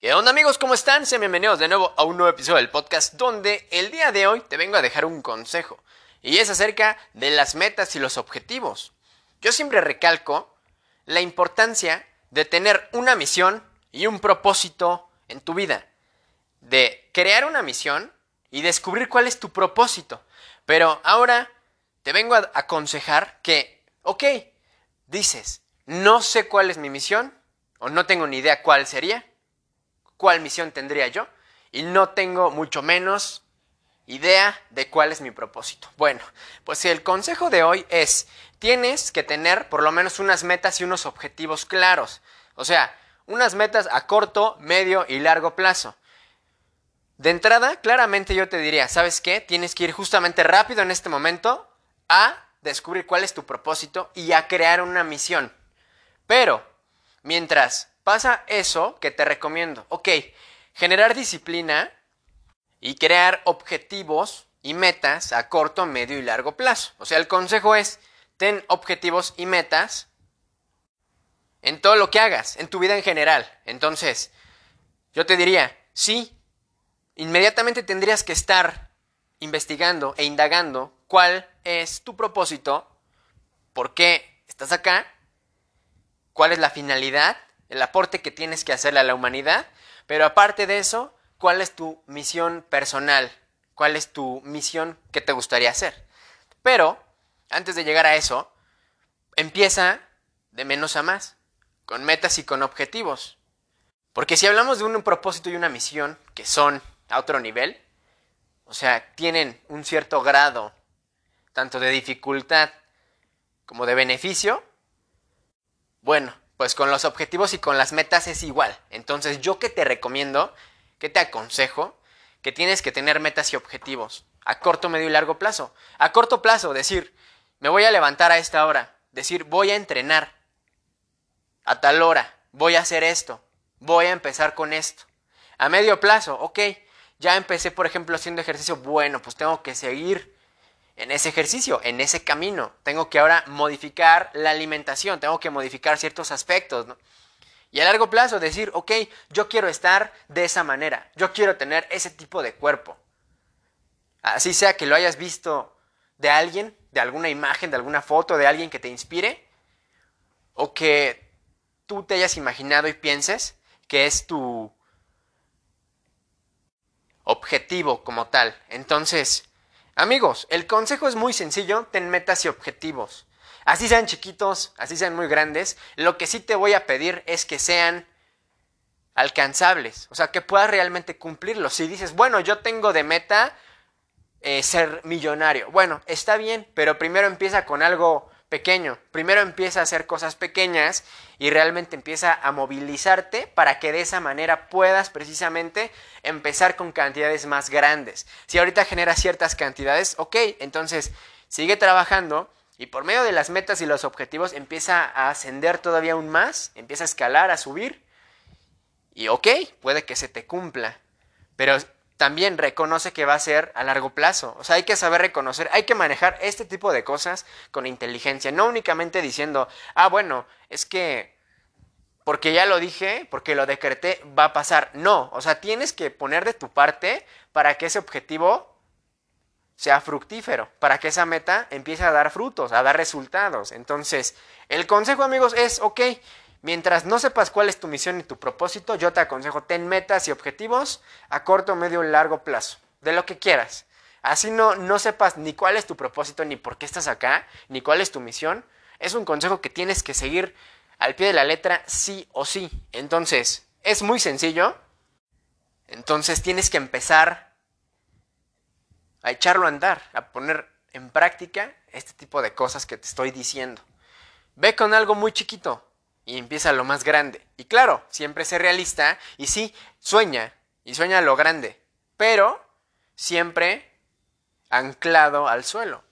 ¿Qué onda amigos? ¿Cómo están? Sean bienvenidos de nuevo a un nuevo episodio del podcast donde el día de hoy te vengo a dejar un consejo y es acerca de las metas y los objetivos. Yo siempre recalco la importancia de tener una misión y un propósito en tu vida, de crear una misión y descubrir cuál es tu propósito. Pero ahora te vengo a aconsejar que, ok, dices, no sé cuál es mi misión o no tengo ni idea cuál sería cuál misión tendría yo y no tengo mucho menos idea de cuál es mi propósito. Bueno, pues el consejo de hoy es, tienes que tener por lo menos unas metas y unos objetivos claros. O sea, unas metas a corto, medio y largo plazo. De entrada, claramente yo te diría, ¿sabes qué? Tienes que ir justamente rápido en este momento a descubrir cuál es tu propósito y a crear una misión. Pero, mientras pasa eso que te recomiendo. Ok, generar disciplina y crear objetivos y metas a corto, medio y largo plazo. O sea, el consejo es, ten objetivos y metas en todo lo que hagas, en tu vida en general. Entonces, yo te diría, sí, inmediatamente tendrías que estar investigando e indagando cuál es tu propósito, por qué estás acá, cuál es la finalidad el aporte que tienes que hacerle a la humanidad, pero aparte de eso, ¿cuál es tu misión personal? ¿Cuál es tu misión que te gustaría hacer? Pero, antes de llegar a eso, empieza de menos a más, con metas y con objetivos. Porque si hablamos de un propósito y una misión que son a otro nivel, o sea, tienen un cierto grado tanto de dificultad como de beneficio, bueno, pues con los objetivos y con las metas es igual. Entonces yo que te recomiendo, que te aconsejo, que tienes que tener metas y objetivos a corto, medio y largo plazo. A corto plazo, decir, me voy a levantar a esta hora, decir, voy a entrenar a tal hora, voy a hacer esto, voy a empezar con esto. A medio plazo, ok, ya empecé, por ejemplo, haciendo ejercicio, bueno, pues tengo que seguir en ese ejercicio, en ese camino. Tengo que ahora modificar la alimentación, tengo que modificar ciertos aspectos. Y a largo plazo decir, ok, yo quiero estar de esa manera, yo quiero tener ese tipo de cuerpo. Así sea que lo hayas visto de alguien, de alguna imagen, de alguna foto, de alguien que te inspire, o que tú te hayas imaginado y pienses que es tu objetivo como tal. Entonces, Amigos, el consejo es muy sencillo, ten metas y objetivos. Así sean chiquitos, así sean muy grandes, lo que sí te voy a pedir es que sean alcanzables, o sea, que puedas realmente cumplirlos. Si dices, bueno, yo tengo de meta eh, ser millonario, bueno, está bien, pero primero empieza con algo pequeño. Primero empieza a hacer cosas pequeñas y realmente empieza a movilizarte para que de esa manera puedas precisamente empezar con cantidades más grandes. Si ahorita generas ciertas cantidades, ok, entonces sigue trabajando y por medio de las metas y los objetivos empieza a ascender todavía aún más, empieza a escalar, a subir y ok, puede que se te cumpla. Pero también reconoce que va a ser a largo plazo. O sea, hay que saber reconocer, hay que manejar este tipo de cosas con inteligencia, no únicamente diciendo, ah, bueno, es que porque ya lo dije, porque lo decreté, va a pasar. No, o sea, tienes que poner de tu parte para que ese objetivo sea fructífero, para que esa meta empiece a dar frutos, a dar resultados. Entonces, el consejo, amigos, es, ok, Mientras no sepas cuál es tu misión y tu propósito, yo te aconsejo ten metas y objetivos a corto, medio y largo plazo, de lo que quieras. Así no, no sepas ni cuál es tu propósito, ni por qué estás acá, ni cuál es tu misión. Es un consejo que tienes que seguir al pie de la letra sí o sí. Entonces, es muy sencillo. Entonces tienes que empezar a echarlo a andar, a poner en práctica este tipo de cosas que te estoy diciendo. Ve con algo muy chiquito, y empieza lo más grande. Y claro, siempre sé realista y sí, sueña y sueña lo grande, pero siempre anclado al suelo.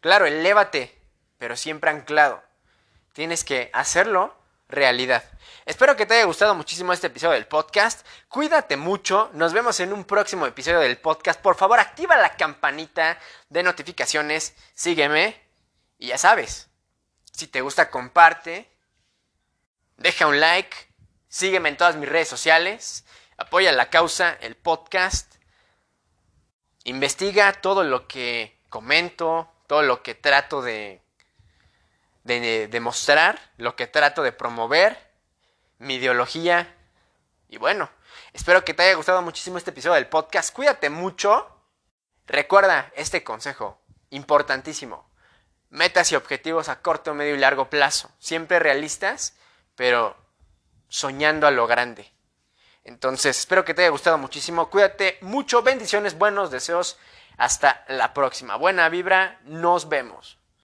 Claro, elévate, pero siempre anclado. Tienes que hacerlo realidad. Espero que te haya gustado muchísimo este episodio del podcast. Cuídate mucho. Nos vemos en un próximo episodio del podcast. Por favor, activa la campanita de notificaciones. Sígueme. Y ya sabes, si te gusta, comparte deja un like Sígueme en todas mis redes sociales. Apoya la causa, el podcast. Investiga todo lo que comento, todo lo que trato de, de demostrar, lo que trato de promover, mi ideología. Y bueno, espero que te haya gustado muchísimo este episodio del podcast. Cuídate mucho. Recuerda este consejo, importantísimo. Metas y objetivos a corto, medio y largo plazo. Siempre realistas, pero soñando a lo grande. Entonces, espero que te haya gustado muchísimo. Cuídate mucho. Bendiciones, buenos deseos. Hasta la próxima. Buena vibra. Nos vemos.